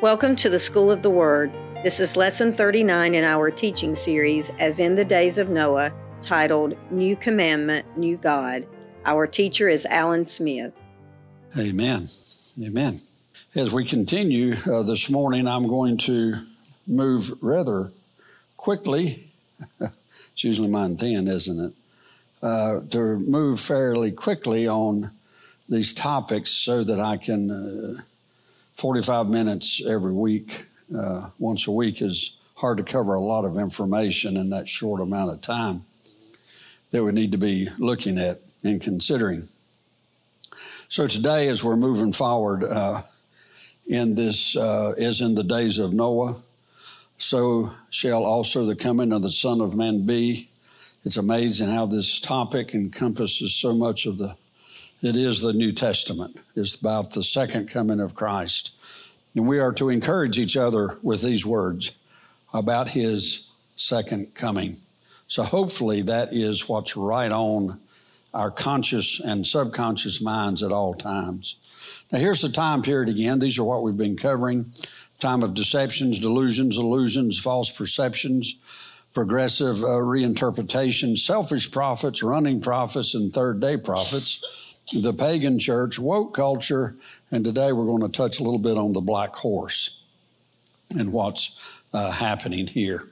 Welcome to the School of the Word. This is lesson 39 in our teaching series, As in the Days of Noah, titled New Commandment, New God. Our teacher is Alan Smith. Amen. Amen. As we continue uh, this morning, I'm going to move rather quickly. it's usually my intent, isn't it? Uh, to move fairly quickly on these topics so that I can. Uh, 45 minutes every week, uh, once a week, is hard to cover a lot of information in that short amount of time that we need to be looking at and considering. So today, as we're moving forward uh, in this, uh, as in the days of Noah, so shall also the coming of the Son of Man be. It's amazing how this topic encompasses so much of the it is the New Testament. It's about the second coming of Christ. And we are to encourage each other with these words about his second coming. So hopefully that is what's right on our conscious and subconscious minds at all times. Now here's the time period again. These are what we've been covering. Time of deceptions, delusions, illusions, false perceptions, progressive uh, reinterpretation, selfish prophets, running prophets, and third day prophets the pagan church, woke culture, and today we're going to touch a little bit on the black horse and what's uh, happening here.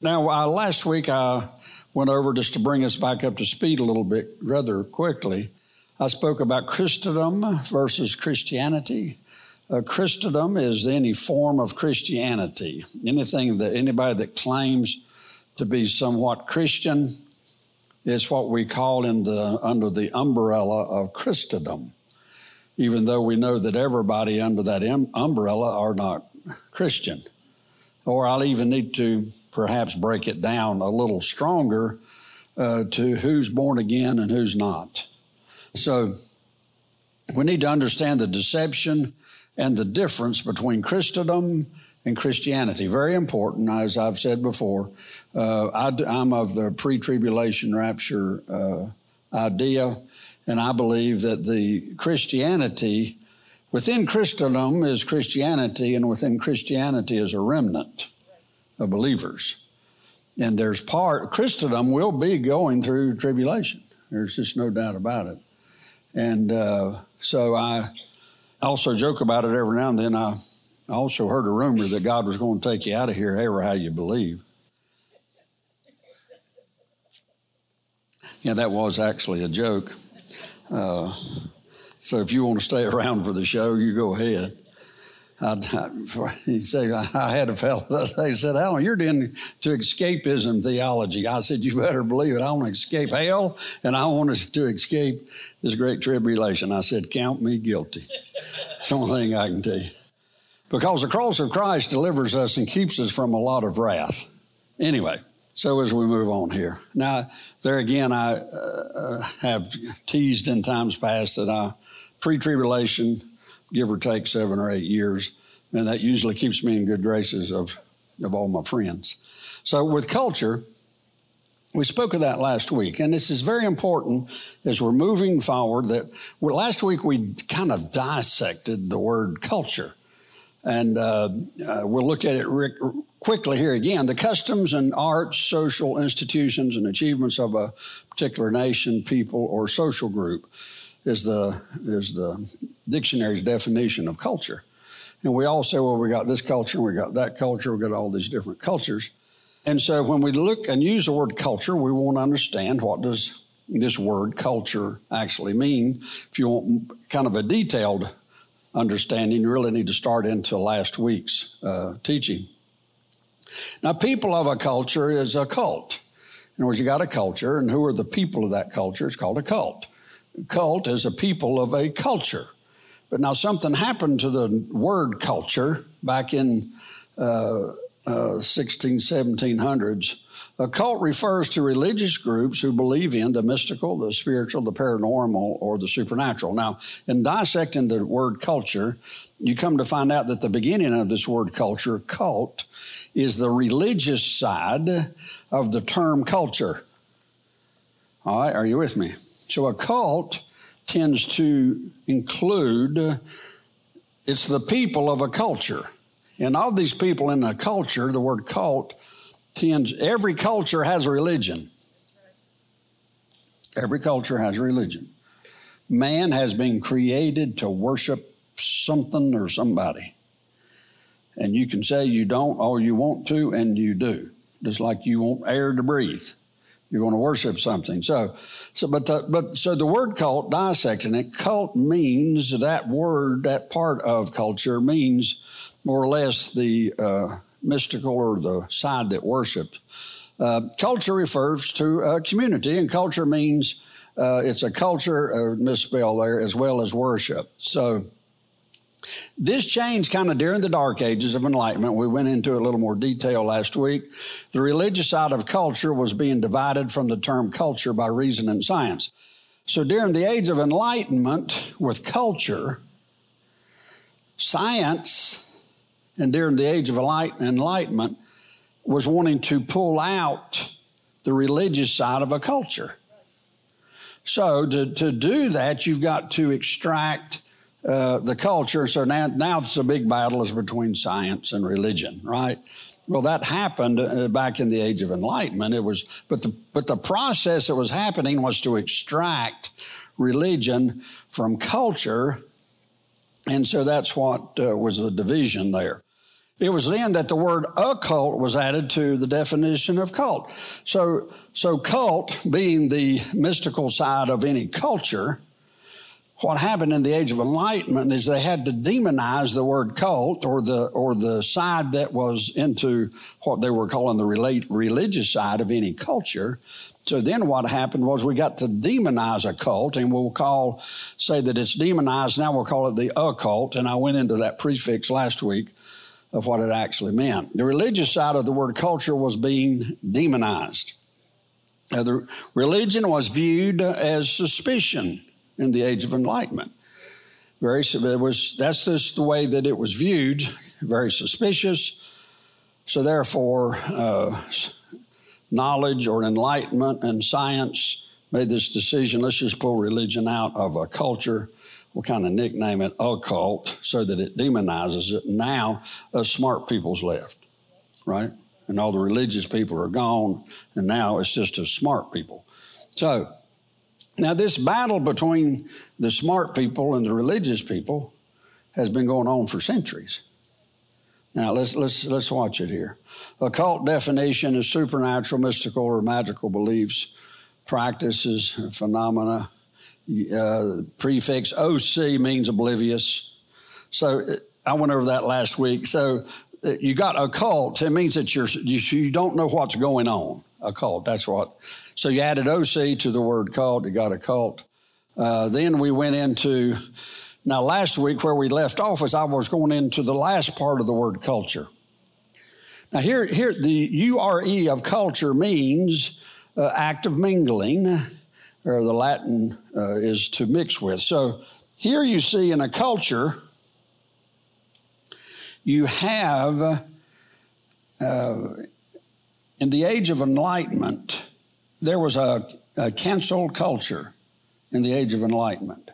Now, uh, last week I went over just to bring us back up to speed a little bit rather quickly. I spoke about Christendom versus Christianity. Uh, Christendom is any form of Christianity. Anything that anybody that claims to be somewhat Christian is what we call in the under the umbrella of Christendom, even though we know that everybody under that umbrella are not Christian. Or I'll even need to perhaps break it down a little stronger uh, to who's born again and who's not. So we need to understand the deception and the difference between Christendom and Christianity. Very important, as I've said before. Uh, I, am of the pre tribulation rapture uh, idea, and I believe that the Christianity, within Christendom is Christianity, and within Christianity is a remnant of believers. And there's part, Christendom will be going through tribulation. There's just no doubt about it. And uh, so I also joke about it every now and then. I I also heard a rumor that God was going to take you out of here, ever how you believe. Yeah, that was actually a joke. Uh, so if you want to stay around for the show, you go ahead. I, he said, I had a fellow day said, Alan, you're doing to escapism theology. I said, you better believe it. I want to escape hell and I want to escape this great tribulation. I said, count me guilty. It's the only thing I can tell you because the cross of Christ delivers us and keeps us from a lot of wrath. Anyway, so as we move on here. Now, there again, I uh, have teased in times past that I, pre tribulation, give or take seven or eight years, and that usually keeps me in good graces of, of all my friends. So, with culture, we spoke of that last week, and this is very important as we're moving forward. That last week we kind of dissected the word culture. And uh, uh, we'll look at it quickly here again. The customs and arts, social institutions, and achievements of a particular nation, people, or social group is the, is the dictionary's definition of culture. And we all say, well, we got this culture we got that culture, we got all these different cultures. And so when we look and use the word culture, we want to understand what does this word culture actually mean. If you want kind of a detailed understanding, you really need to start into last week's uh, teaching. Now, people of a culture is a cult. In other words, you got a culture, and who are the people of that culture? It's called a cult. Cult is a people of a culture. But now something happened to the word culture back in uh, uh, 16, 1700s a cult refers to religious groups who believe in the mystical, the spiritual, the paranormal, or the supernatural. Now, in dissecting the word culture, you come to find out that the beginning of this word culture, cult, is the religious side of the term culture. All right, are you with me? So a cult tends to include it's the people of a culture. And all these people in a culture, the word cult tends, every culture has a religion. Every culture has a religion. Man has been created to worship something or somebody. And you can say you don't or you want to, and you do. Just like you want air to breathe. You're going to worship something. So, so but the, but so the word cult, dissecting it, cult means that word, that part of culture means more or less the uh, mystical or the side that worships. Uh, culture refers to a community, and culture means uh, it's a culture, uh, misspell there, as well as worship. So this changed kind of during the dark ages of enlightenment. We went into a little more detail last week. The religious side of culture was being divided from the term culture by reason and science. So during the age of enlightenment with culture, science, and during the age of enlightenment, was wanting to pull out the religious side of a culture. So to, to do that, you've got to extract uh, the culture. So now, now it's a big battle is between science and religion, right? Well, that happened uh, back in the age of enlightenment. It was, but the but the process that was happening was to extract religion from culture, and so that's what uh, was the division there. It was then that the word occult was added to the definition of cult. So, so cult being the mystical side of any culture, what happened in the age of enlightenment is they had to demonize the word cult or the or the side that was into what they were calling the relate, religious side of any culture. So then what happened was we got to demonize a cult and we'll call say that it's demonized. Now we'll call it the occult and i went into that prefix last week of what it actually meant the religious side of the word culture was being demonized now, the religion was viewed as suspicion in the age of enlightenment. Very, it was, that's just the way that it was viewed, very suspicious. So, therefore, uh, knowledge or enlightenment and science made this decision let's just pull religion out of a culture. We'll kind of nickname it occult so that it demonizes it. Now, us smart people's left, right? And all the religious people are gone, and now it's just us smart people. So, now, this battle between the smart people and the religious people has been going on for centuries. Now, let's, let's, let's watch it here. Occult definition is supernatural, mystical, or magical beliefs, practices, phenomena. Uh, prefix OC means oblivious. So I went over that last week. So uh, you got occult, it means that you're, you, you don't know what's going on. Occult, that's what so you added OC to the word cult, you got a cult. Uh, then we went into, now last week where we left off was I was going into the last part of the word culture. Now here, here the URE of culture means uh, act of mingling, or the Latin uh, is to mix with. So here you see in a culture, you have, uh, in the age of enlightenment, there was a, a cancel culture in the age of enlightenment.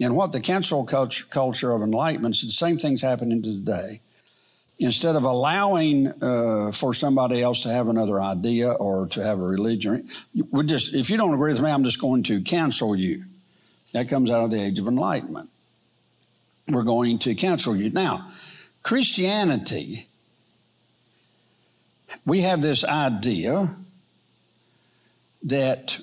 And what the cancel culture, culture of enlightenment, the same thing's happening today. Instead of allowing uh, for somebody else to have another idea or to have a religion, we just if you don't agree with me, I'm just going to cancel you. That comes out of the age of enlightenment. We're going to cancel you. Now, Christianity, we have this idea that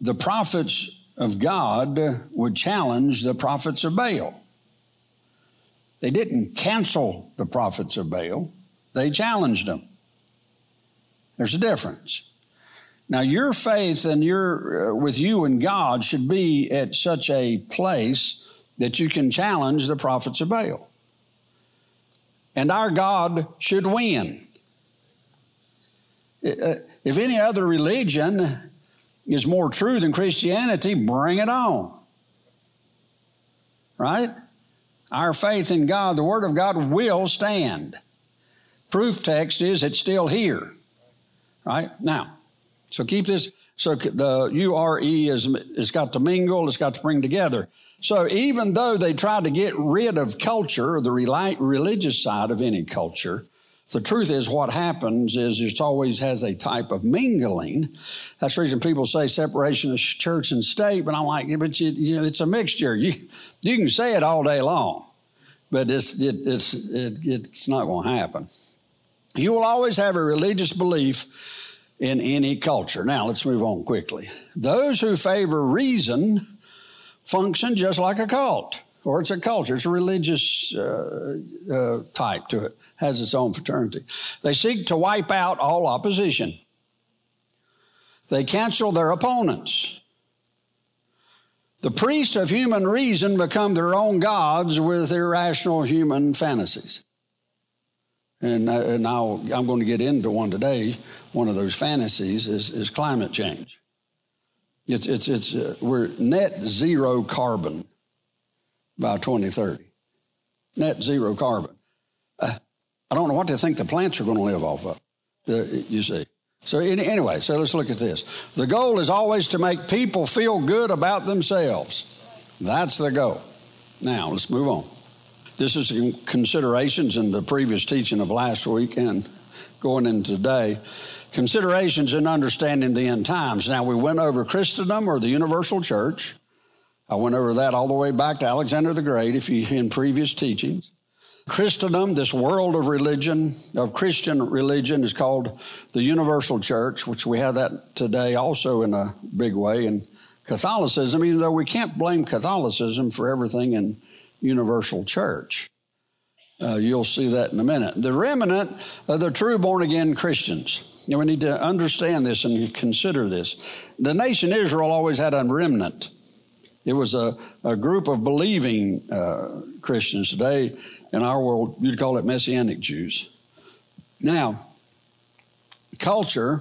the prophets of God would challenge the prophets of Baal. They didn't cancel the prophets of Baal, they challenged them. There's a difference. Now, your faith and your uh, with you and God should be at such a place that you can challenge the prophets of Baal. And our God should win. Uh, if any other religion is more true than Christianity, bring it on. Right? Our faith in God, the Word of God, will stand. Proof text is it's still here. Right? Now, so keep this. So the URE is it's got to mingle, it's got to bring together. So even though they tried to get rid of culture, the religious side of any culture, the truth is what happens is it always has a type of mingling. That's the reason people say separation of church and state, but I'm like, but you, you know, it's a mixture. You, you can say it all day long, but it's, it, it's, it, it's not going to happen. You will always have a religious belief in any culture. Now, let's move on quickly. Those who favor reason function just like a cult, or it's a culture, it's a religious uh, uh, type to it, has its own fraternity. They seek to wipe out all opposition, they cancel their opponents. The priests of human reason become their own gods with irrational human fantasies. And, uh, and I'll, I'm going to get into one today. One of those fantasies is, is climate change. It's, it's, it's, uh, we're net zero carbon by 2030. Net zero carbon. Uh, I don't know what they think the plants are going to live off of, the, you see. So, anyway, so let's look at this. The goal is always to make people feel good about themselves. That's the goal. Now, let's move on. This is considerations in the previous teaching of last week and going into today. Considerations in understanding the end times. Now, we went over Christendom or the universal church. I went over that all the way back to Alexander the Great if you in previous teachings. Christendom, this world of religion, of Christian religion, is called the universal church, which we have that today also in a big way. And Catholicism, even though we can't blame Catholicism for everything in universal church. Uh, you'll see that in a minute. The remnant of the true born again Christians. Know, we need to understand this and consider this. The nation Israel always had a remnant. It was a, a group of believing uh, Christians. Today, in our world, you'd call it Messianic Jews. Now, culture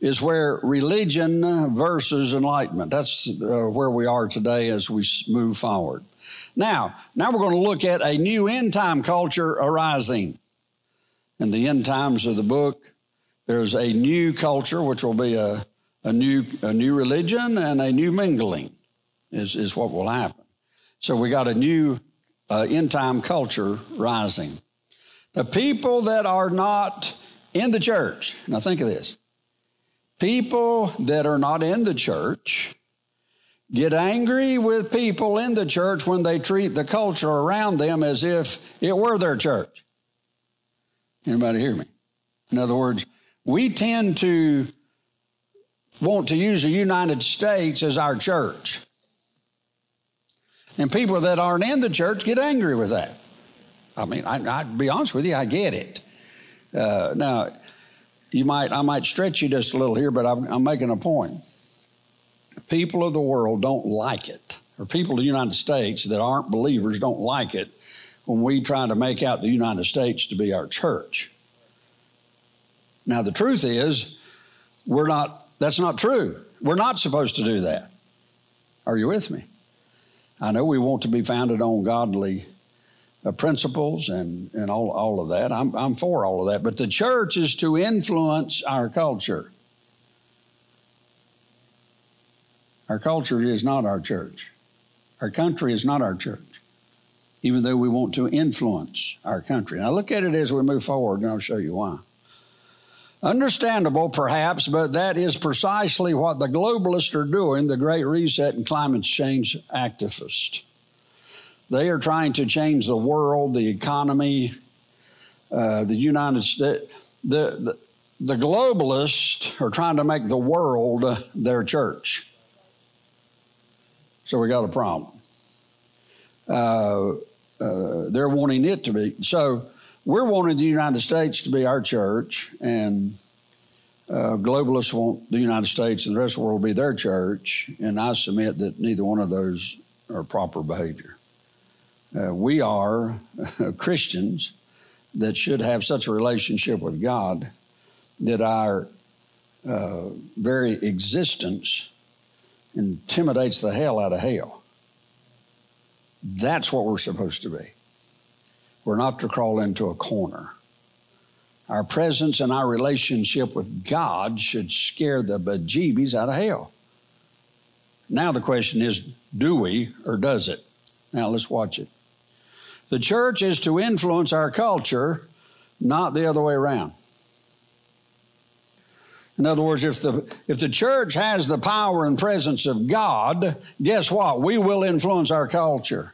is where religion versus enlightenment. That's uh, where we are today as we move forward. Now, now we're going to look at a new end time culture arising. In the end times of the book, there's a new culture, which will be a, a, new, a new religion and a new mingling, is, is what will happen. So we got a new uh, end time culture rising. The people that are not in the church, now think of this people that are not in the church get angry with people in the church when they treat the culture around them as if it were their church. Anybody hear me? In other words, we tend to want to use the United States as our church. And people that aren't in the church get angry with that. I mean, I, would be honest with you, I get it. Uh, now, you might, I might stretch you just a little here, but I'm, I'm making a point people of the world don't like it, or people of the United States that aren't believers don't like it when we try to make out the United States to be our church. Now, the truth is, we're not, that's not true. We're not supposed to do that. Are you with me? I know we want to be founded on godly uh, principles and, and all, all of that. I'm, I'm for all of that. But the church is to influence our culture. Our culture is not our church. Our country is not our church, even though we want to influence our country. Now, look at it as we move forward, and I'll show you why. Understandable, perhaps, but that is precisely what the globalists are doing, the Great Reset and climate change activists. They are trying to change the world, the economy, uh, the United States. The, the, the globalists are trying to make the world their church. So we got a problem. Uh, uh, they're wanting it to be. So we're wanting the United States to be our church, and uh, globalists want the United States and the rest of the world to be their church. And I submit that neither one of those are proper behavior. Uh, we are Christians that should have such a relationship with God that our uh, very existence intimidates the hell out of hell. That's what we're supposed to be. We're not to crawl into a corner. Our presence and our relationship with God should scare the bejeebies out of hell. Now the question is do we or does it? Now let's watch it. The church is to influence our culture, not the other way around. In other words, if the, if the church has the power and presence of God, guess what? We will influence our culture.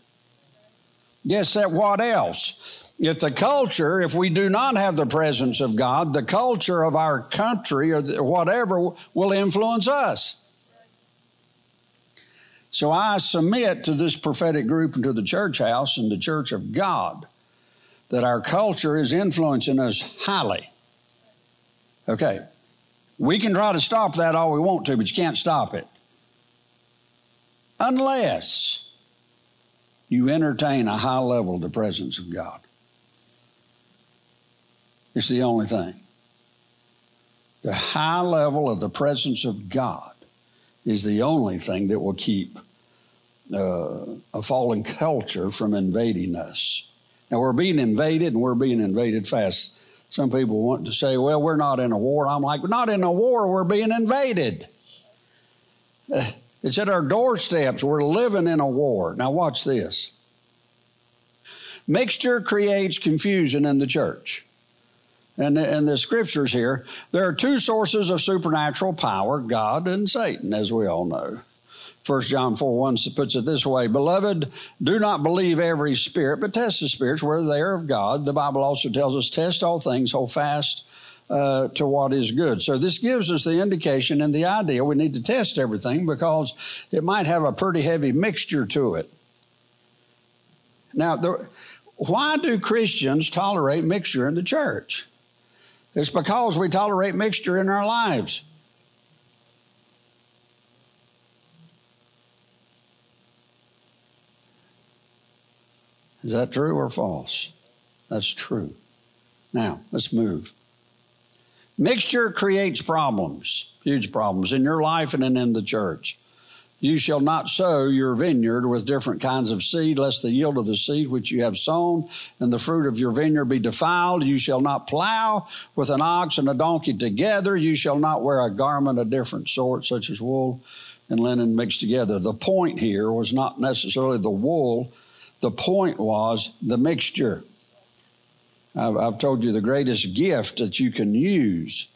Guess that what else? If the culture, if we do not have the presence of God, the culture of our country or whatever will influence us. So I submit to this prophetic group and to the church house and the church of God that our culture is influencing us highly. Okay, we can try to stop that all we want to, but you can't stop it. Unless you entertain a high level of the presence of God. It's the only thing. The high level of the presence of God is the only thing that will keep uh, a fallen culture from invading us. Now, we're being invaded and we're being invaded fast. Some people want to say, well, we're not in a war. I'm like, not in a war, we're being invaded. It's at our doorsteps. We're living in a war. Now, watch this. Mixture creates confusion in the church. And in the scriptures here, there are two sources of supernatural power God and Satan, as we all know. 1 John 4 1 puts it this way Beloved, do not believe every spirit, but test the spirits whether they are of God. The Bible also tells us, test all things, hold fast uh, to what is good. So this gives us the indication and the idea we need to test everything because it might have a pretty heavy mixture to it. Now, the, why do Christians tolerate mixture in the church? It's because we tolerate mixture in our lives. Is that true or false? That's true. Now, let's move. Mixture creates problems, huge problems in your life and in the church. You shall not sow your vineyard with different kinds of seed, lest the yield of the seed which you have sown and the fruit of your vineyard be defiled. You shall not plow with an ox and a donkey together. You shall not wear a garment of different sort, such as wool and linen mixed together. The point here was not necessarily the wool the point was the mixture. I've, I've told you the greatest gift that you can use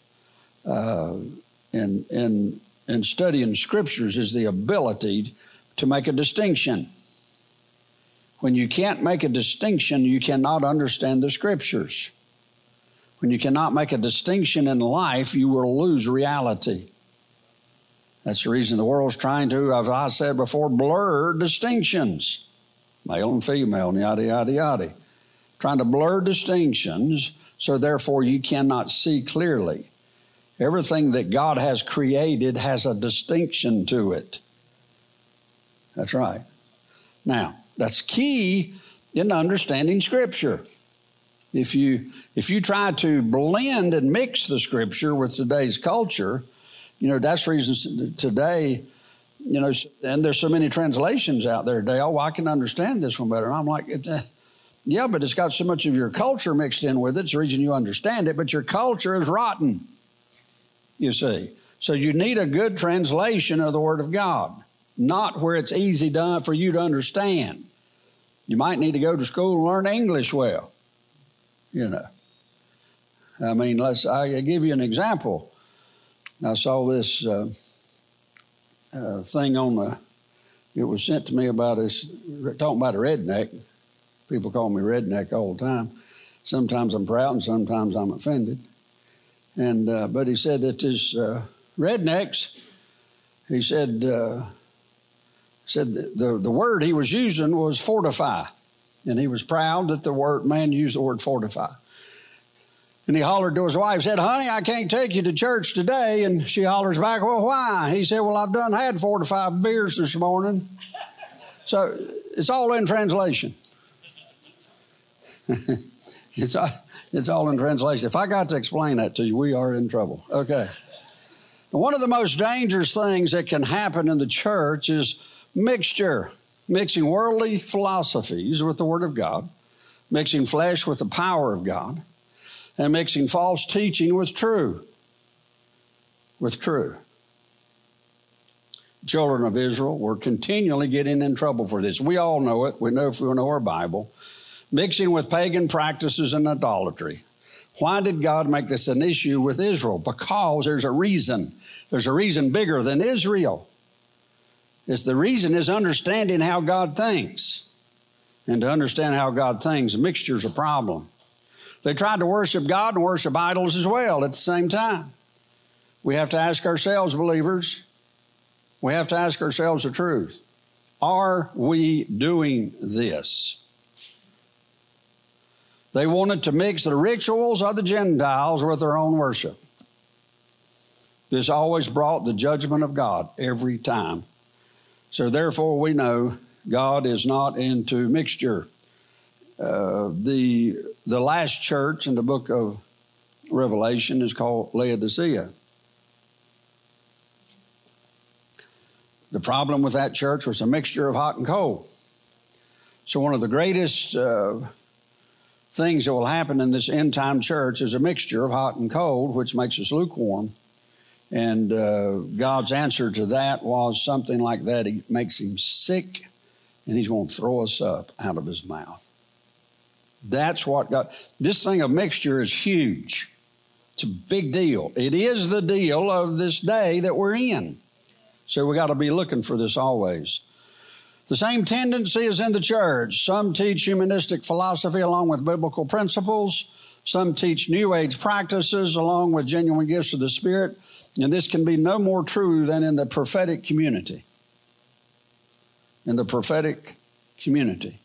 uh, in, in, in studying scriptures is the ability to make a distinction. When you can't make a distinction, you cannot understand the scriptures. When you cannot make a distinction in life, you will lose reality. That's the reason the world's trying to, as I said before, blur distinctions male and female, and yada, yada, yada. Trying to blur distinctions, so therefore you cannot see clearly. Everything that God has created has a distinction to it. That's right. Now, that's key in understanding Scripture. If you if you try to blend and mix the Scripture with today's culture, you know that's reason today you know, and there's so many translations out there today. Oh, I can understand this one better. And I'm like, yeah, but it's got so much of your culture mixed in with it. It's the reason you understand it, but your culture is rotten, you see. So you need a good translation of the Word of God, not where it's easy done for you to understand. You might need to go to school and learn English well, you know. I mean, let's, I give you an example. I saw this. Uh, uh, thing on the, it was sent to me about this, talking about a redneck. People call me redneck all the time. Sometimes I'm proud and sometimes I'm offended. And, uh, but he said that this uh, rednecks, he said, uh, said the, the word he was using was fortify. And he was proud that the word man used the word fortify. And he hollered to his wife, said, Honey, I can't take you to church today. And she hollers back, Well, why? He said, Well, I've done had four to five beers this morning. So it's all in translation. it's, it's all in translation. If I got to explain that to you, we are in trouble. Okay. One of the most dangerous things that can happen in the church is mixture, mixing worldly philosophies with the Word of God, mixing flesh with the power of God and mixing false teaching with true. With true. children of Israel were continually getting in trouble for this. We all know it. We know if we know our Bible. Mixing with pagan practices and idolatry. Why did God make this an issue with Israel? Because there's a reason. There's a reason bigger than Israel. It's the reason is understanding how God thinks. And to understand how God thinks, a mixture a problem. They tried to worship God and worship idols as well at the same time. We have to ask ourselves, believers, we have to ask ourselves the truth. Are we doing this? They wanted to mix the rituals of the Gentiles with their own worship. This always brought the judgment of God every time. So, therefore, we know God is not into mixture. Uh, the, the last church in the book of Revelation is called Laodicea. The problem with that church was a mixture of hot and cold. So, one of the greatest uh, things that will happen in this end time church is a mixture of hot and cold, which makes us lukewarm. And uh, God's answer to that was something like that. He makes him sick, and he's going to throw us up out of his mouth. That's what God, this thing of mixture is huge. It's a big deal. It is the deal of this day that we're in. So we got to be looking for this always. The same tendency is in the church. Some teach humanistic philosophy along with biblical principles. Some teach New Age practices along with genuine gifts of the Spirit. And this can be no more true than in the prophetic community. In the prophetic community.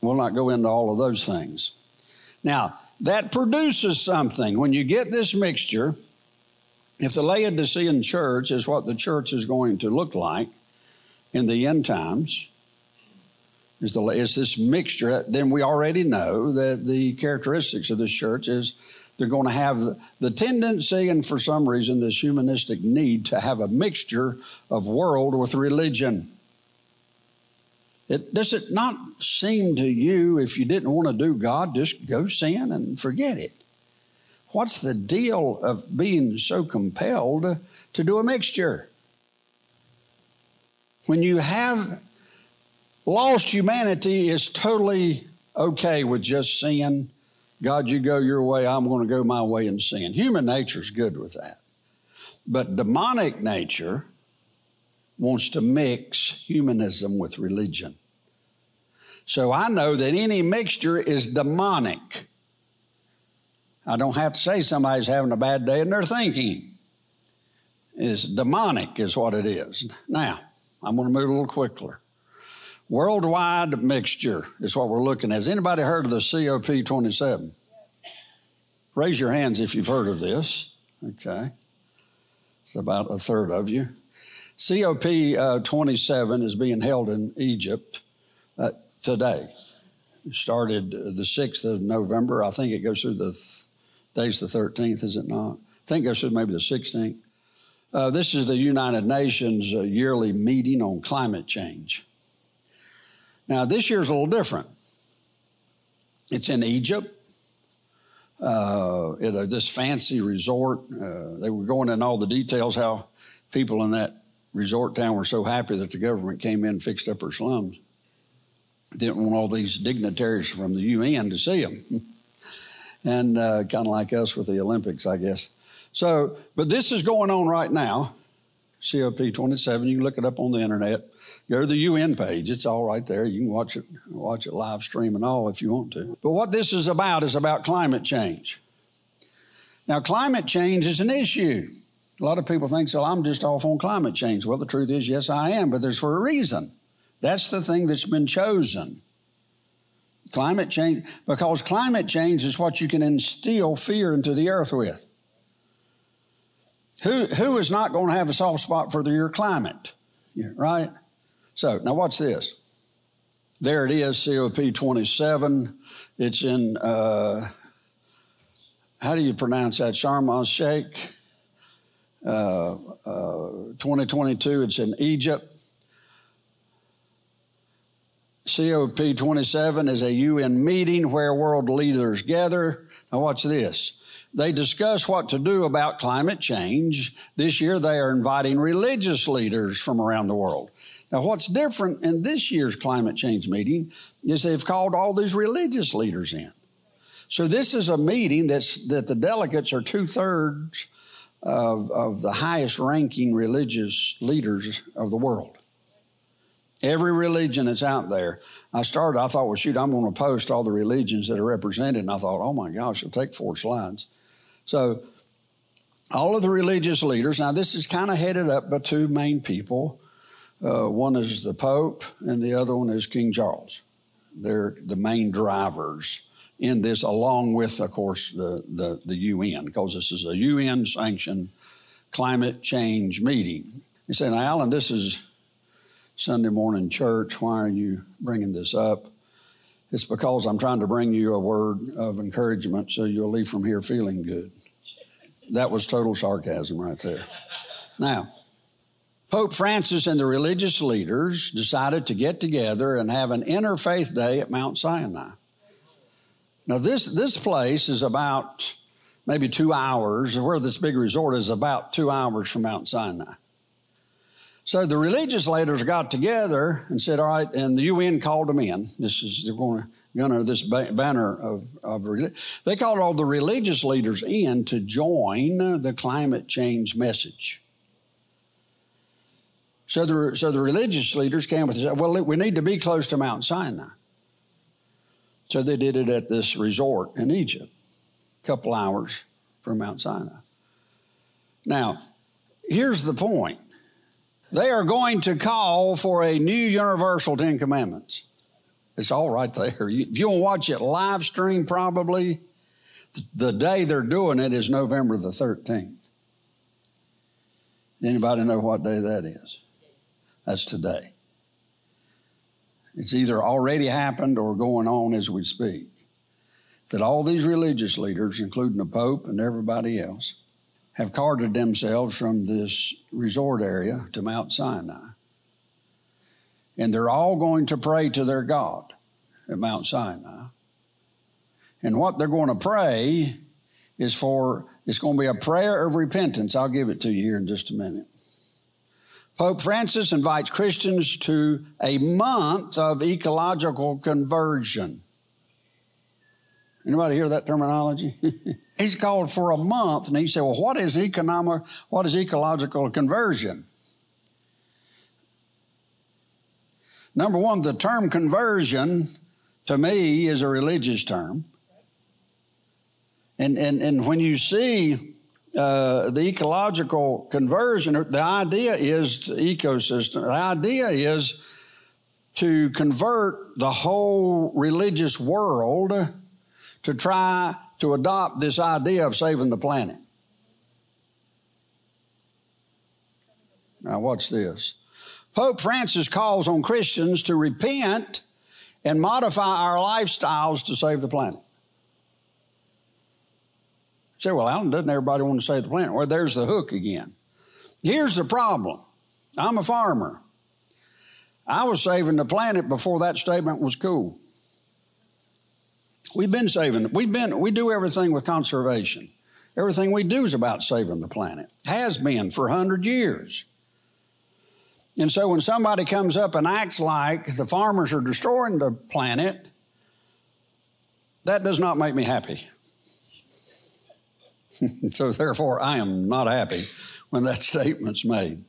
We'll not go into all of those things. Now, that produces something. When you get this mixture, if the Laodicean church is what the church is going to look like, in the end times is, the, is this mixture. Then we already know that the characteristics of this church is they're going to have the, tendency, and for some reason, this humanistic need to have a mixture of world with religion. It, does it not seem to you, if you didn't want to do God, just go sin and forget it? What's the deal of being so compelled to do a mixture? When you have lost humanity is totally okay with just sin. God, you go your way, I'm going to go my way and sin. Human nature is good with that. But demonic nature wants to mix humanism with religion. So I know that any mixture is demonic. I don't have to say somebody's having a bad day and they're thinking. It's demonic, is what it is. Now, I'm going to move a little quicker. Worldwide mixture is what we're looking at. Has anybody heard of the COP 27? Yes. Raise your hands if you've heard of this. Okay. It's about a third of you. COP uh, 27 is being held in Egypt uh, today. It started the 6th of November. I think it goes through the th- day's the 13th, is it not? I think it goes through maybe the 16th. Uh, this is the United Nations uh, yearly meeting on climate change. Now, this year's a little different. It's in Egypt, uh, at a, this fancy resort. Uh, they were going in all the details how people in that resort town were so happy that the government came in and fixed up their slums. Didn't want all these dignitaries from the UN to see them. and uh, kind of like us with the Olympics, I guess. So, but this is going on right now. COP27. You can look it up on the internet. Go to the UN page. It's all right there. You can watch it, watch it live stream and all if you want to. But what this is about is about climate change. Now, climate change is an issue. A lot of people think, so I'm just off on climate change. Well, the truth is, yes, I am, but there's for a reason. That's the thing that's been chosen. Climate change, because climate change is what you can instill fear into the earth with. Who, who is not going to have a soft spot for your climate? Right? So, now watch this. There it is, COP 27. It's in, uh, how do you pronounce that? Sharm el Sheikh. Uh, uh, 2022, it's in Egypt. COP 27 is a UN meeting where world leaders gather. Now, watch this. They discuss what to do about climate change. This year, they are inviting religious leaders from around the world. Now, what's different in this year's climate change meeting is they've called all these religious leaders in. So, this is a meeting that's, that the delegates are two thirds of, of the highest ranking religious leaders of the world. Every religion that's out there. I started, I thought, well, shoot, I'm going to post all the religions that are represented. And I thought, oh my gosh, it'll take four slides. So, all of the religious leaders, now this is kind of headed up by two main people. Uh, one is the Pope, and the other one is King Charles. They're the main drivers in this, along with, of course, the, the, the UN, because this is a UN sanctioned climate change meeting. You say, now, Alan, this is Sunday morning church. Why are you bringing this up? It's because I'm trying to bring you a word of encouragement so you'll leave from here feeling good. That was total sarcasm right there. Now, Pope Francis and the religious leaders decided to get together and have an interfaith day at Mount Sinai. Now, this, this place is about maybe two hours, where this big resort is about two hours from Mount Sinai. So the religious leaders got together and said, all right, and the UN called them in. This is, they're going to, gunner this banner of, of they called all the religious leaders in to join the climate change message. So the, so the religious leaders came with said, well, we need to be close to Mount Sinai. So they did it at this resort in Egypt, a couple hours from Mount Sinai. Now, here's the point they are going to call for a new universal Ten Commandments. It's all right there. If you want to watch it live stream, probably the day they're doing it is November the 13th. Anybody know what day that is? That's today. It's either already happened or going on as we speak. That all these religious leaders, including the Pope and everybody else, have carted themselves from this resort area to Mount Sinai. And they're all going to pray to their God at Mount Sinai. And what they're going to pray is for, it's going to be a prayer of repentance. I'll give it to you here in just a minute. Pope Francis invites Christians to a month of ecological conversion. Anybody hear that terminology? He's called for a month, and he said, "Well, what is economic? What is ecological conversion?" Number one, the term conversion to me is a religious term, and and and when you see uh, the ecological conversion, the idea is the ecosystem. The idea is to convert the whole religious world to try to adopt this idea of saving the planet. Now, watch this. Pope Francis calls on Christians to repent and modify our lifestyles to save the planet. say, well, Alan, doesn't everybody want to save the planet? Well, there's the hook again. Here's the problem I'm a farmer. I was saving the planet before that statement was cool. We've been saving. We've been. We do everything with conservation. Everything we do is about saving the planet. Has been for hundred years. And so when somebody comes up and acts like the farmers are destroying the planet, that does not make me happy. so therefore, I am not happy when that statement's made.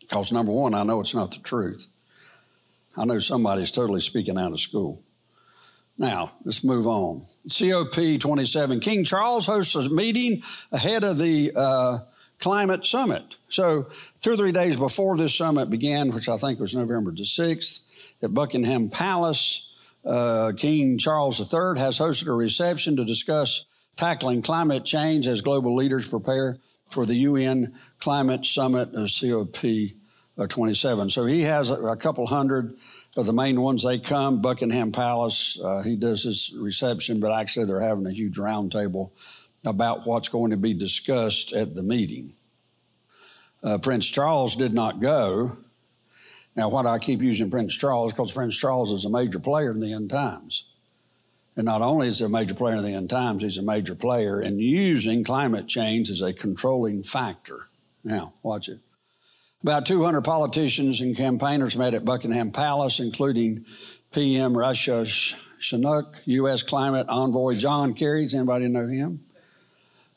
Because number one, I know it's not the truth. I know somebody's totally speaking out of school. Now, let's move on. COP 27. King Charles hosts a meeting ahead of the uh, climate summit. So, two or three days before this summit began, which I think was November the 6th, at Buckingham Palace, uh, King Charles III has hosted a reception to discuss tackling climate change as global leaders prepare for the UN Climate Summit of COP uh, 27. So, he has a, a couple hundred but the main ones, they come, Buckingham Palace, uh, he does his reception, but actually they're having a huge roundtable about what's going to be discussed at the meeting. Uh, Prince Charles did not go. Now, why do I keep using Prince Charles? Because Prince Charles is a major player in the end times. And not only is he a major player in the end times, he's a major player in using climate change as a controlling factor. Now, watch it. About 200 politicians and campaigners met at Buckingham Palace, including PM Rishi Sunak, U.S. climate envoy John Kerry. Does anybody know him?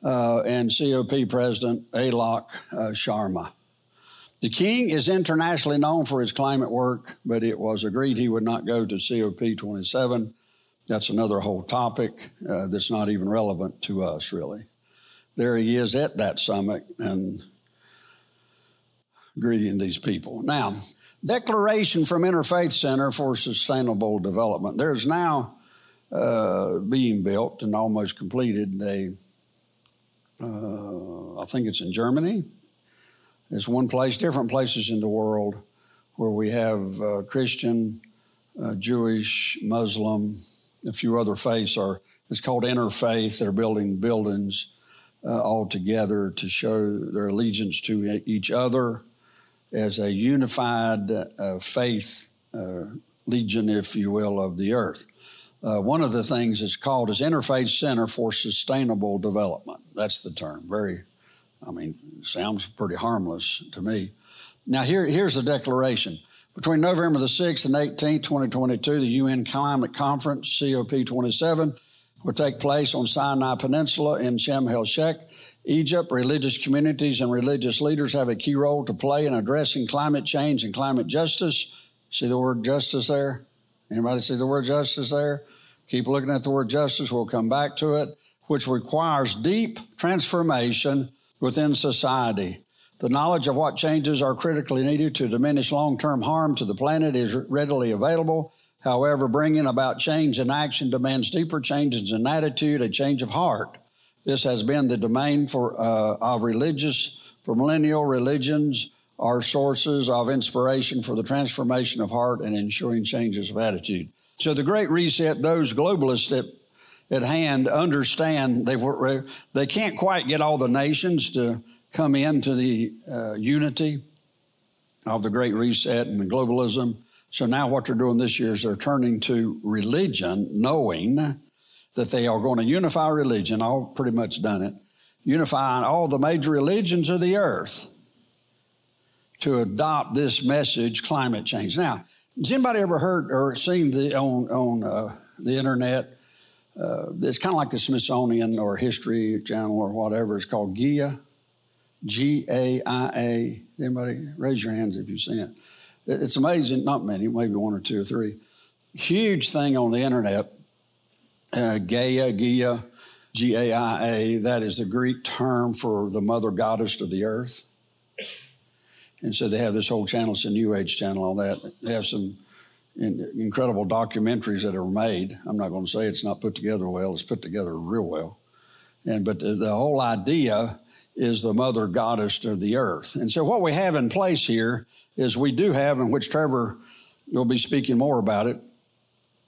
Uh, and COP President Alok uh, Sharma. The king is internationally known for his climate work, but it was agreed he would not go to COP27. That's another whole topic uh, that's not even relevant to us, really. There he is at that summit and greeting these people. Now, declaration from Interfaith Center for Sustainable Development. There's now uh, being built and almost completed a, uh, I think it's in Germany, it's one place, different places in the world where we have uh, Christian, uh, Jewish, Muslim, a few other faiths are. It's called interfaith. They're building buildings uh, all together to show their allegiance to each other as a unified uh, faith uh, legion, if you will, of the earth. Uh, one of the things it's called is Interfaith Center for Sustainable Development. That's the term. Very I mean, sounds pretty harmless to me. Now, here, here's the declaration. Between November the 6th and 18th, 2022, the UN Climate Conference, COP27, will take place on Sinai Peninsula in Sharm el Sheikh, Egypt. Religious communities and religious leaders have a key role to play in addressing climate change and climate justice. See the word justice there? Anybody see the word justice there? Keep looking at the word justice. We'll come back to it, which requires deep transformation within society. The knowledge of what changes are critically needed to diminish long term harm to the planet is readily available. However, bringing about change in action demands deeper changes in attitude, a change of heart. This has been the domain for, uh, of religious, for millennial religions, are sources of inspiration for the transformation of heart and ensuring changes of attitude. So, the Great Reset, those globalists that at hand understand they've, they can't quite get all the nations to come into the uh, unity of the Great Reset and globalism. So now what they're doing this year is they're turning to religion, knowing that they are going to unify religion, all pretty much done it, unifying all the major religions of the earth to adopt this message, climate change. Now, has anybody ever heard or seen the on on uh, the internet uh, it's kind of like the Smithsonian or History Channel or whatever. It's called Gaia, G A I A. Anybody raise your hands if you've seen it? It's amazing. Not many, maybe one or two or three. Huge thing on the internet. Uh, Gaia, Gaia, G A I A. That is the Greek term for the mother goddess of the earth. And so they have this whole channel. It's a New Age channel. All that. They have some incredible documentaries that are made. I'm not going to say it's not put together well, it's put together real well. And but the, the whole idea is the mother goddess of the earth. And so what we have in place here is we do have, in which Trevor will be speaking more about it,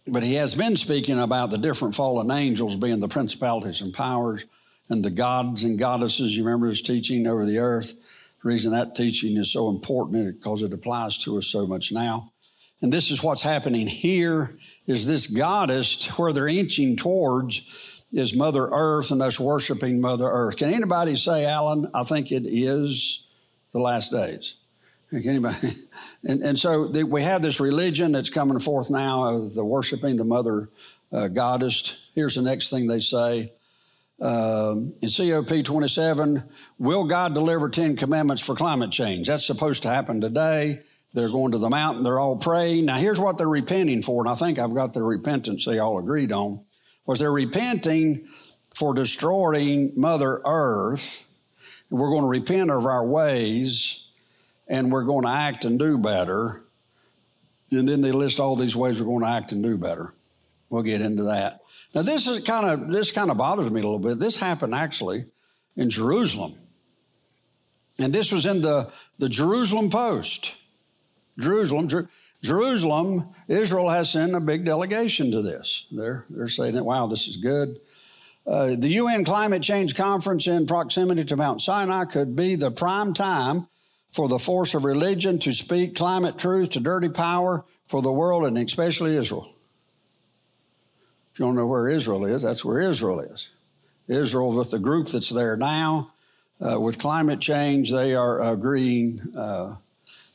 but he has been speaking about the different fallen angels being the principalities and powers and the gods and goddesses. You remember his teaching over the earth. The reason that teaching is so important is because it applies to us so much now. And this is what's happening here is this goddess where they're inching towards is Mother Earth and us worshiping Mother Earth. Can anybody say, Alan, I think it is the last days? Anybody? And, and so the, we have this religion that's coming forth now of the worshiping the Mother uh, Goddess. Here's the next thing they say. Um, in COP 27, will God deliver 10 commandments for climate change? That's supposed to happen today. They're going to the mountain. They're all praying. Now, here's what they're repenting for, and I think I've got the repentance they all agreed on. Was they're repenting for destroying Mother Earth. And we're going to repent of our ways, and we're going to act and do better. And then they list all these ways we're going to act and do better. We'll get into that. Now, this is kind of this kind of bothers me a little bit. This happened actually in Jerusalem, and this was in the the Jerusalem Post. Jerusalem. Jer- Jerusalem, Israel has sent a big delegation to this. They're, they're saying, wow, this is good. Uh, the UN Climate Change Conference in proximity to Mount Sinai could be the prime time for the force of religion to speak climate truth to dirty power for the world and especially Israel. If you don't know where Israel is, that's where Israel is. Israel, with the group that's there now, uh, with climate change, they are agreeing uh,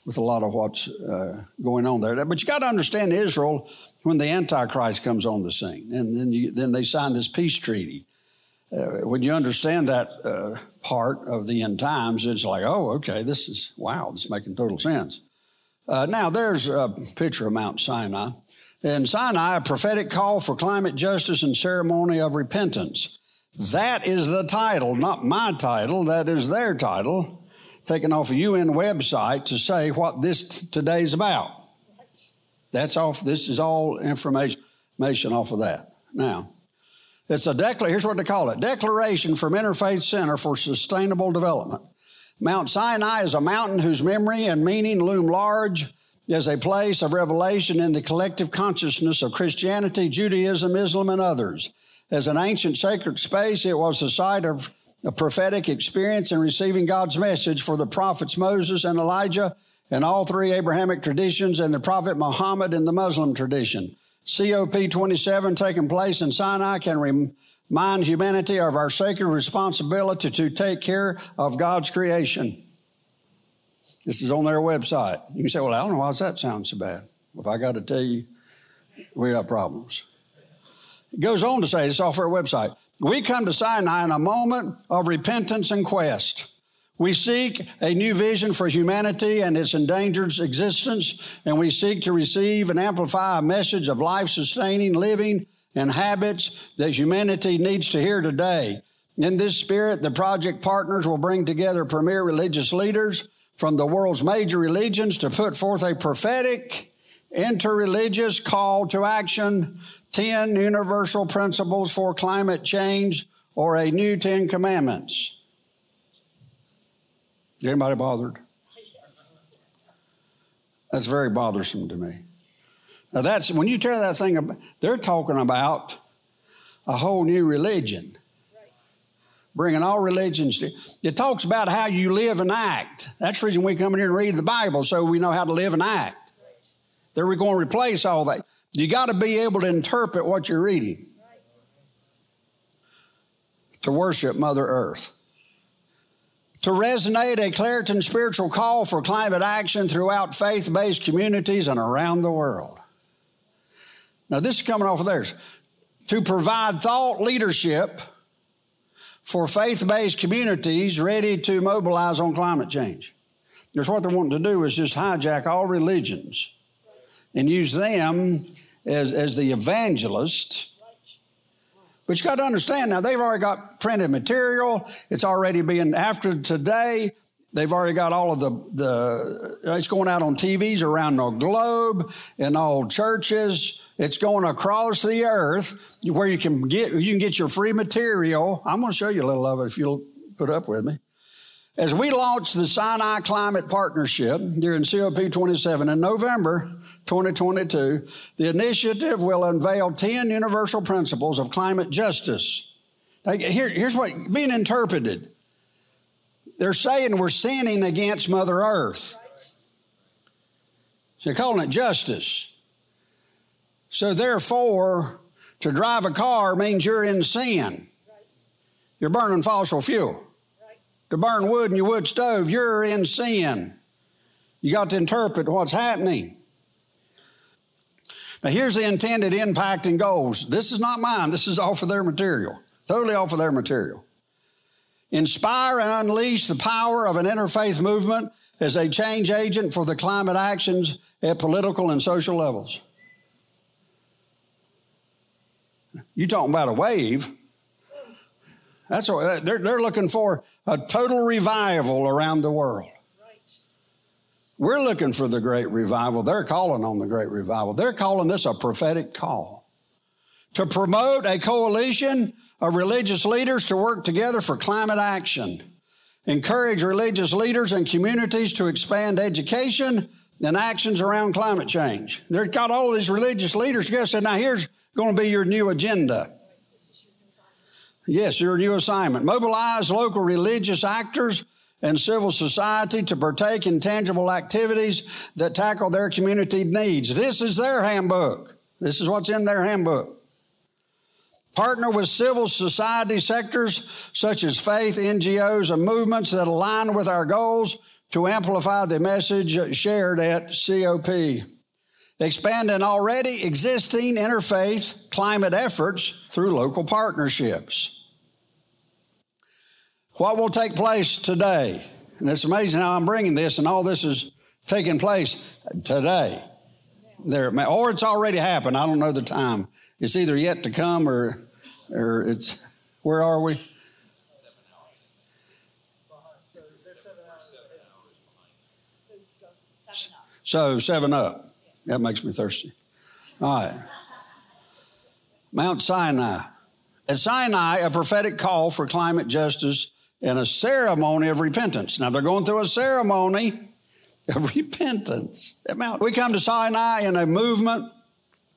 with a lot of what's uh, going on there. But you got to understand Israel when the Antichrist comes on the scene, and then you, then they sign this peace treaty. Uh, when you understand that uh, part of the end times, it's like, oh, okay, this is wow, this is making total sense. Uh, now, there's a picture of Mount Sinai. In Sinai, a prophetic call for climate justice and ceremony of repentance. That is the title, not my title, that is their title, taken off a UN website to say what this t- today's about. That's off, this is all information, information off of that. Now, it's a declaration, here's what they call it Declaration from Interfaith Center for Sustainable Development. Mount Sinai is a mountain whose memory and meaning loom large as a place of revelation in the collective consciousness of Christianity, Judaism, Islam, and others. As an ancient sacred space, it was the site of a prophetic experience in receiving God's message for the prophets Moses and Elijah and all three Abrahamic traditions and the prophet Muhammad in the Muslim tradition. COP 27 taking place in Sinai can remind humanity of our sacred responsibility to take care of God's creation. This is on their website. You can say, well, I don't know why that sound so bad. If I got to tell you, we have problems. It goes on to say, it's off our website. We come to Sinai in a moment of repentance and quest. We seek a new vision for humanity and its endangered existence, and we seek to receive and amplify a message of life sustaining living and habits that humanity needs to hear today. In this spirit, the project partners will bring together premier religious leaders from the world's major religions to put forth a prophetic, interreligious call to action 10 universal principles for climate change or a new 10 commandments. Anybody bothered? Yes. That's very bothersome to me. Now that's when you tell that thing, up, they're talking about a whole new religion. Bringing all religions to it talks about how you live and act. That's the reason we come in here and read the Bible, so we know how to live and act. They're going to replace all that. You got to be able to interpret what you're reading. To worship Mother Earth to resonate a Clariton spiritual call for climate action throughout faith based communities and around the world. Now, this is coming off of theirs. To provide thought leadership for faith based communities ready to mobilize on climate change. Because what they're wanting to do is just hijack all religions and use them as, as the evangelist but you got to understand now, they've already got printed material. It's already being, after today, they've already got all of the, the, it's going out on TVs around the globe in all churches. It's going across the earth where you can get, you can get your free material. I'm going to show you a little of it if you'll put up with me. As we launched the Sinai Climate Partnership during COP 27 in November, 2022, the initiative will unveil 10 universal principles of climate justice. Here, here's what being interpreted. They're saying we're sinning against Mother Earth. They're calling it justice. So therefore, to drive a car means you're in sin. You're burning fossil fuel. To burn wood in your wood stove, you're in sin. You got to interpret what's happening. Now, here's the intended impact and goals. This is not mine, this is off of their material, totally off of their material. Inspire and unleash the power of an interfaith movement as a change agent for the climate actions at political and social levels. You talking about a wave? That's what they're, they're looking for a total revival around the world. We're looking for the great revival. They're calling on the great revival. They're calling this a prophetic call to promote a coalition of religious leaders to work together for climate action, encourage religious leaders and communities to expand education and actions around climate change. They've got all these religious leaders together said, now here's going to be your new agenda. Yes, your new assignment. Mobilize local religious actors and civil society to partake in tangible activities that tackle their community needs. This is their handbook. This is what's in their handbook. Partner with civil society sectors such as faith, NGOs, and movements that align with our goals to amplify the message shared at COP. Expand an already existing interfaith climate efforts through local partnerships. What will take place today? And it's amazing how I'm bringing this, and all this is taking place today. There, or it's already happened. I don't know the time. It's either yet to come or or it's, where are we? So seven up. That makes me thirsty. All right. Mount Sinai. At Sinai, a prophetic call for climate justice and a ceremony of repentance. Now they're going through a ceremony of repentance. We come to Sinai in a movement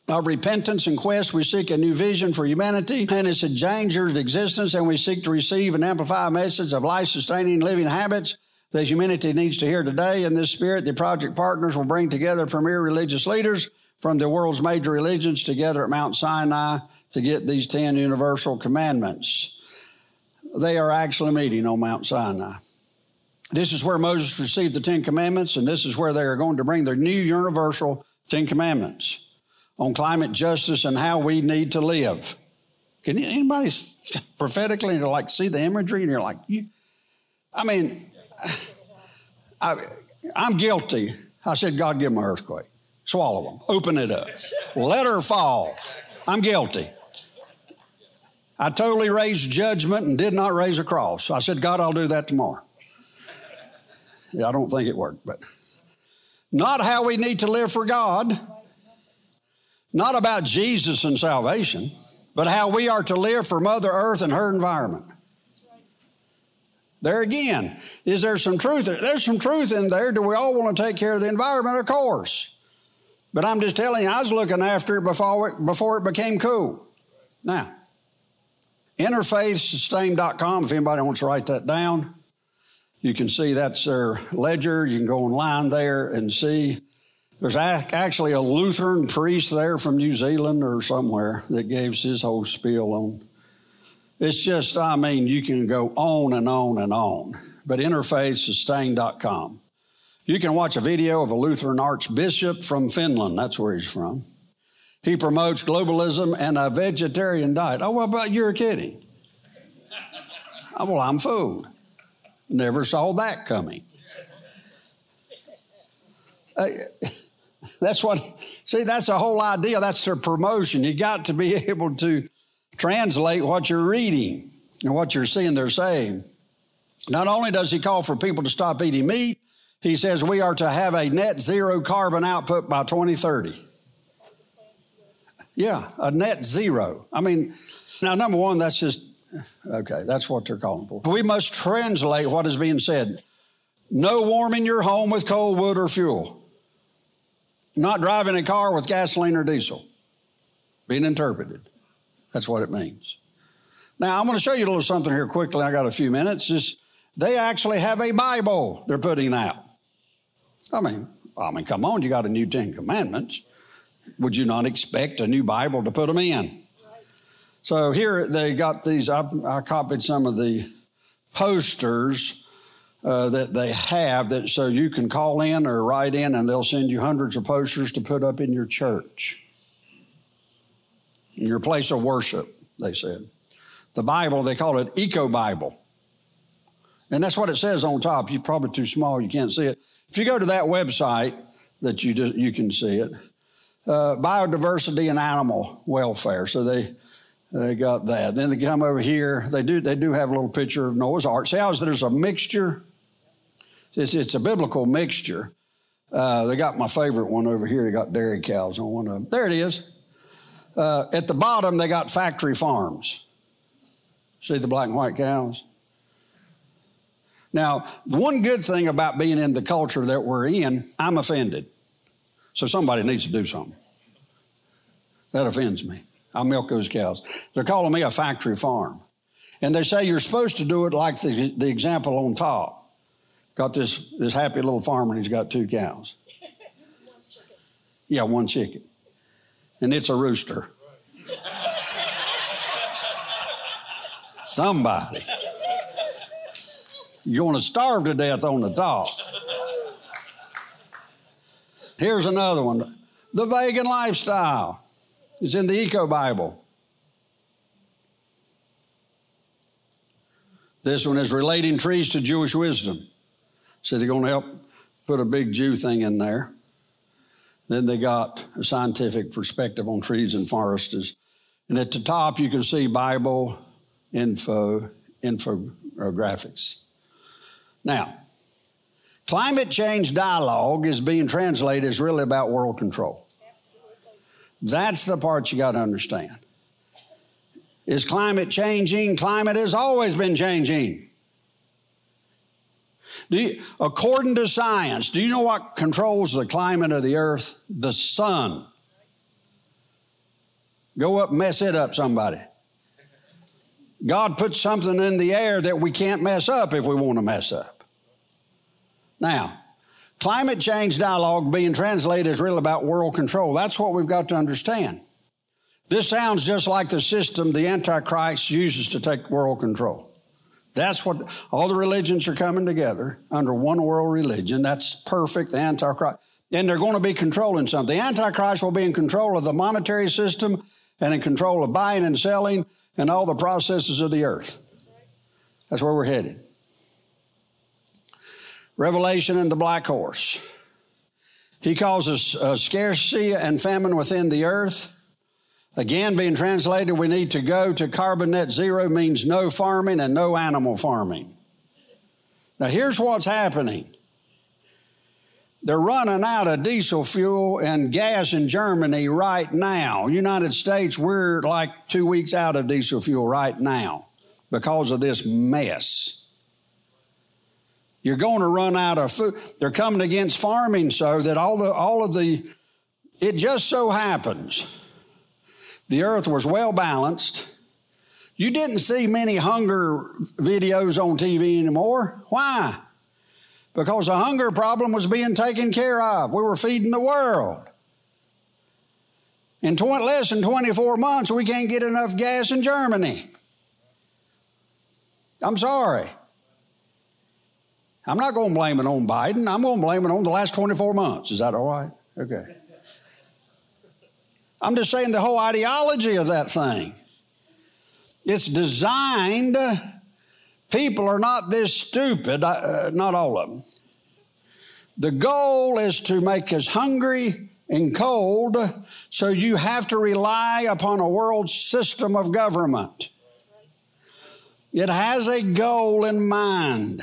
of repentance and quest, we seek a new vision for humanity and its endangered existence, and we seek to receive and amplify a message of life sustaining living habits that humanity needs to hear today. In this spirit, the project partners will bring together premier religious leaders from the world's major religions together at Mount Sinai to get these 10 universal commandments. They are actually meeting on Mount Sinai. This is where Moses received the Ten Commandments, and this is where they are going to bring their new universal Ten Commandments on climate justice and how we need to live. Can anybody prophetically like see the imagery and you're like, you, I mean, I, I'm guilty. I said, God, give them an earthquake. Swallow them. Open it up. Let her fall. I'm guilty. I totally raised judgment and did not raise a cross. I said, God, I'll do that tomorrow. Yeah, I don't think it worked, but not how we need to live for God not about Jesus and salvation, but how we are to live for Mother Earth and her environment. There again, is there some truth? There's some truth in there. Do we all want to take care of the environment? Of course. But I'm just telling you, I was looking after it before it, before it became cool. Now, interfaithsustain.com, if anybody wants to write that down, you can see that's their ledger. You can go online there and see there's actually a Lutheran priest there from New Zealand or somewhere that gives his whole spiel on. It's just, I mean, you can go on and on and on. But interfaithsustain.com. You can watch a video of a Lutheran archbishop from Finland. That's where he's from. He promotes globalism and a vegetarian diet. Oh, what about you're well, I'm fooled. Never saw that coming. Uh, that's what, see, that's the whole idea. That's their promotion. You got to be able to translate what you're reading and what you're seeing they're saying. Not only does he call for people to stop eating meat, he says we are to have a net zero carbon output by 2030. Yeah, a net zero. I mean, now, number one, that's just, okay, that's what they're calling for. We must translate what is being said. No warming your home with coal, wood, or fuel not driving a car with gasoline or diesel. Being interpreted. That's what it means. Now, I'm going to show you a little something here quickly. I got a few minutes. Just, they actually have a Bible they're putting out. I mean, I mean, come on, you got a new Ten Commandments. Would you not expect a new Bible to put them in? So here they got these. I, I copied some of the posters uh, that they have that so you can call in or write in and they'll send you hundreds of posters to put up in your church. In your place of worship they said. The bible they call it eco bible. And that's what it says on top. You're probably too small you can't see it. If you go to that website that you just you can see it uh, biodiversity and animal welfare so they they got that. Then they come over here. They do. They do have a little picture of Noah's Ark. See how there's a mixture it's, it's a biblical mixture. Uh, they got my favorite one over here. They got dairy cows on one of them. There it is. Uh, at the bottom, they got factory farms. See the black and white cows? Now, the one good thing about being in the culture that we're in, I'm offended. So somebody needs to do something. That offends me. I milk those cows. They're calling me a factory farm. And they say you're supposed to do it like the, the example on top. Got this, this happy little farmer, and he's got two cows. yeah, one chicken. And it's a rooster. Somebody. You're going to starve to death on the top. Here's another one the vegan lifestyle. It's in the Eco Bible. This one is relating trees to Jewish wisdom. So they're going to help put a big Jew thing in there. Then they got a scientific perspective on trees and forests. And at the top, you can see Bible info, infographics. Now, climate change dialogue is being translated as really about world control. Absolutely. That's the part you got to understand. Is climate changing? Climate has always been changing. You, according to science, do you know what controls the climate of the earth? The sun. Go up, mess it up, somebody. God put something in the air that we can't mess up if we want to mess up. Now, climate change dialogue being translated is really about world control. That's what we've got to understand. This sounds just like the system the Antichrist uses to take world control. That's what all the religions are coming together under one world religion. That's perfect, the Antichrist. And they're going to be controlling something. The Antichrist will be in control of the monetary system and in control of buying and selling and all the processes of the earth. That's where we're headed. Revelation and the black horse. He causes uh, scarcity and famine within the earth. Again, being translated, we need to go to carbon net zero means no farming and no animal farming. Now, here's what's happening they're running out of diesel fuel and gas in Germany right now. United States, we're like two weeks out of diesel fuel right now because of this mess. You're going to run out of food. They're coming against farming so that all the all of the it just so happens the earth was well balanced. You didn't see many hunger videos on TV anymore. Why? Because the hunger problem was being taken care of. We were feeding the world. In 20, less than 24 months, we can't get enough gas in Germany. I'm sorry. I'm not going to blame it on Biden. I'm going to blame it on the last 24 months. Is that all right? Okay. I'm just saying the whole ideology of that thing. It's designed, people are not this stupid, uh, not all of them. The goal is to make us hungry and cold, so you have to rely upon a world system of government. It has a goal in mind.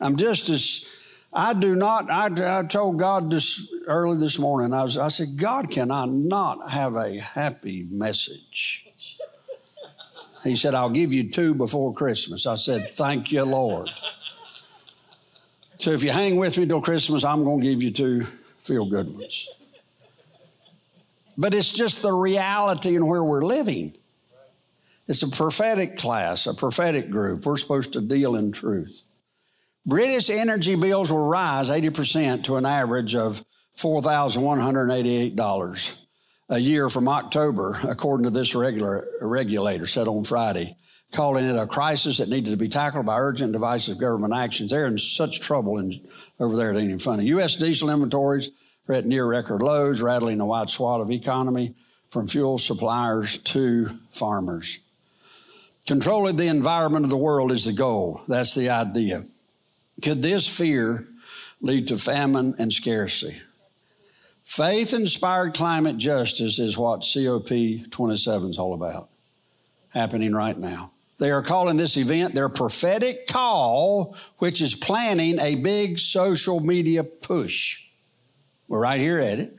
I'm just as I do not, I, I told God this early this morning, I, was, I said, God, can I not have a happy message? He said, I'll give you two before Christmas. I said, Thank you, Lord. So if you hang with me till Christmas, I'm going to give you two feel good ones. But it's just the reality and where we're living. It's a prophetic class, a prophetic group. We're supposed to deal in truth. British energy bills will rise 80% to an average of $4,188 a year from October, according to this regular, regulator said on Friday, calling it a crisis that needed to be tackled by urgent divisive government actions. They're in such trouble in, over there, it ain't even funny. U.S. diesel inventories are at near record lows, rattling a wide swath of economy from fuel suppliers to farmers. Controlling the environment of the world is the goal. That's the idea. Could this fear lead to famine and scarcity? Faith inspired climate justice is what COP 27 is all about, happening right now. They are calling this event their prophetic call, which is planning a big social media push. We're right here at it.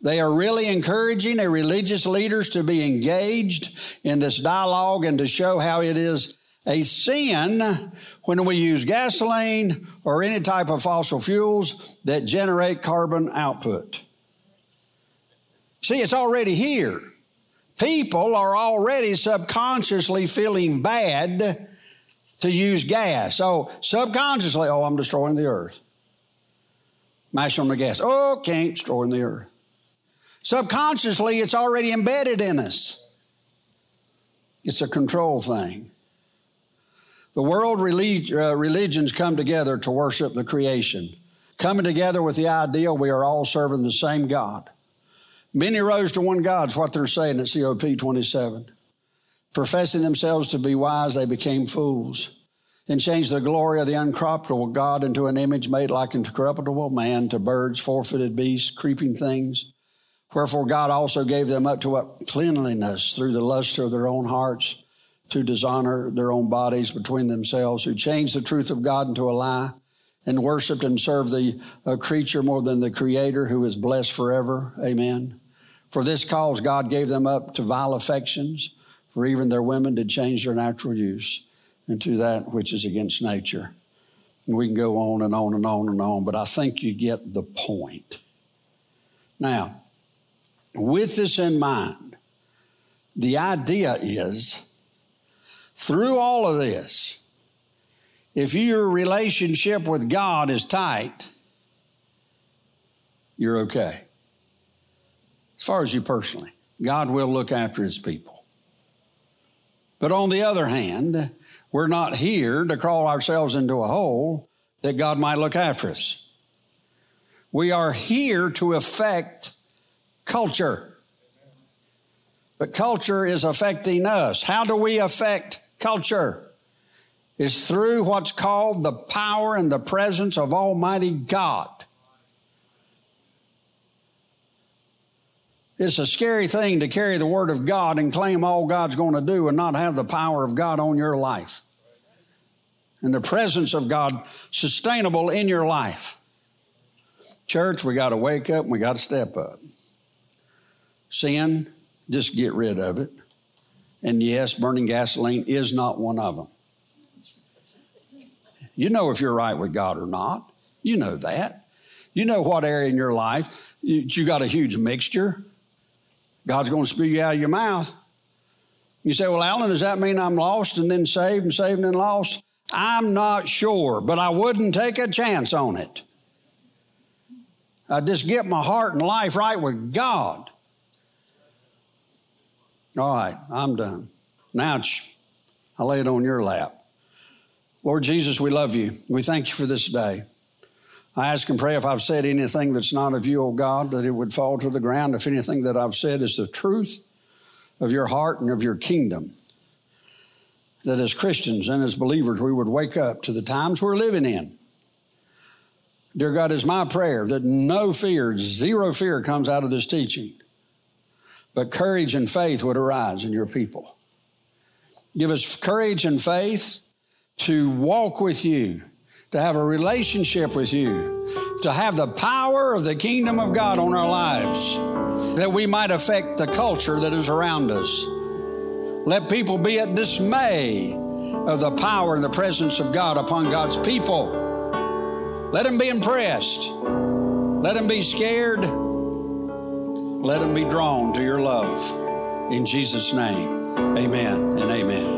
They are really encouraging their religious leaders to be engaged in this dialogue and to show how it is a sin when we use gasoline or any type of fossil fuels that generate carbon output. See, it's already here. People are already subconsciously feeling bad to use gas. So, subconsciously, oh, I'm destroying the earth. Mash on the gas. Oh, can't destroying the earth. Subconsciously, it's already embedded in us. it's a control thing. The world relig- uh, religions come together to worship the creation, coming together with the ideal we are all serving the same God. Many rose to one God, is what they're saying at COP 27. Professing themselves to be wise, they became fools and changed the glory of the uncorruptible God into an image made like an incorruptible man, to birds, four footed beasts, creeping things. Wherefore God also gave them up to what cleanliness through the lust of their own hearts, to dishonor their own bodies between themselves, who changed the truth of God into a lie, and worshiped and served the uh, creature more than the Creator, who is blessed forever. Amen. For this cause God gave them up to vile affections, for even their women did change their natural use into that which is against nature. And we can go on and on and on and on, but I think you get the point. Now, with this in mind, the idea is through all of this, if your relationship with God is tight, you're okay. As far as you personally, God will look after his people. But on the other hand, we're not here to crawl ourselves into a hole that God might look after us. We are here to affect culture. But culture is affecting us. How do we affect culture? Is through what's called the power and the presence of Almighty God. It's a scary thing to carry the Word of God and claim all God's going to do and not have the power of God on your life and the presence of God sustainable in your life. Church, we got to wake up and we got to step up. Sin, just get rid of it. And yes, burning gasoline is not one of them. You know if you're right with God or not. You know that. You know what area in your life you, got a huge mixture. God's going to spew you out of your mouth. You say, Well, Alan, does that mean I'm lost and then saved and saved and then lost? I'm not sure, but I wouldn't take a chance on it. I just get my heart and life right with God. All right, I'm done. Now I lay it on your lap. Lord Jesus, we love you. We thank you for this day. I ask and pray if I've said anything that's not of you, O oh God, that it would fall to the ground. If anything that I've said is the truth of your heart and of your kingdom, that as Christians and as believers, we would wake up to the times we're living in. Dear God, is my prayer that no fear, zero fear comes out of this teaching, but courage and faith would arise in your people. Give us courage and faith to walk with you, to have a relationship with you, to have the power of the kingdom of God on our lives, that we might affect the culture that is around us. Let people be at dismay of the power and the presence of God upon God's people. Let them be impressed. Let them be scared. Let them be drawn to your love. In Jesus' name, amen and amen.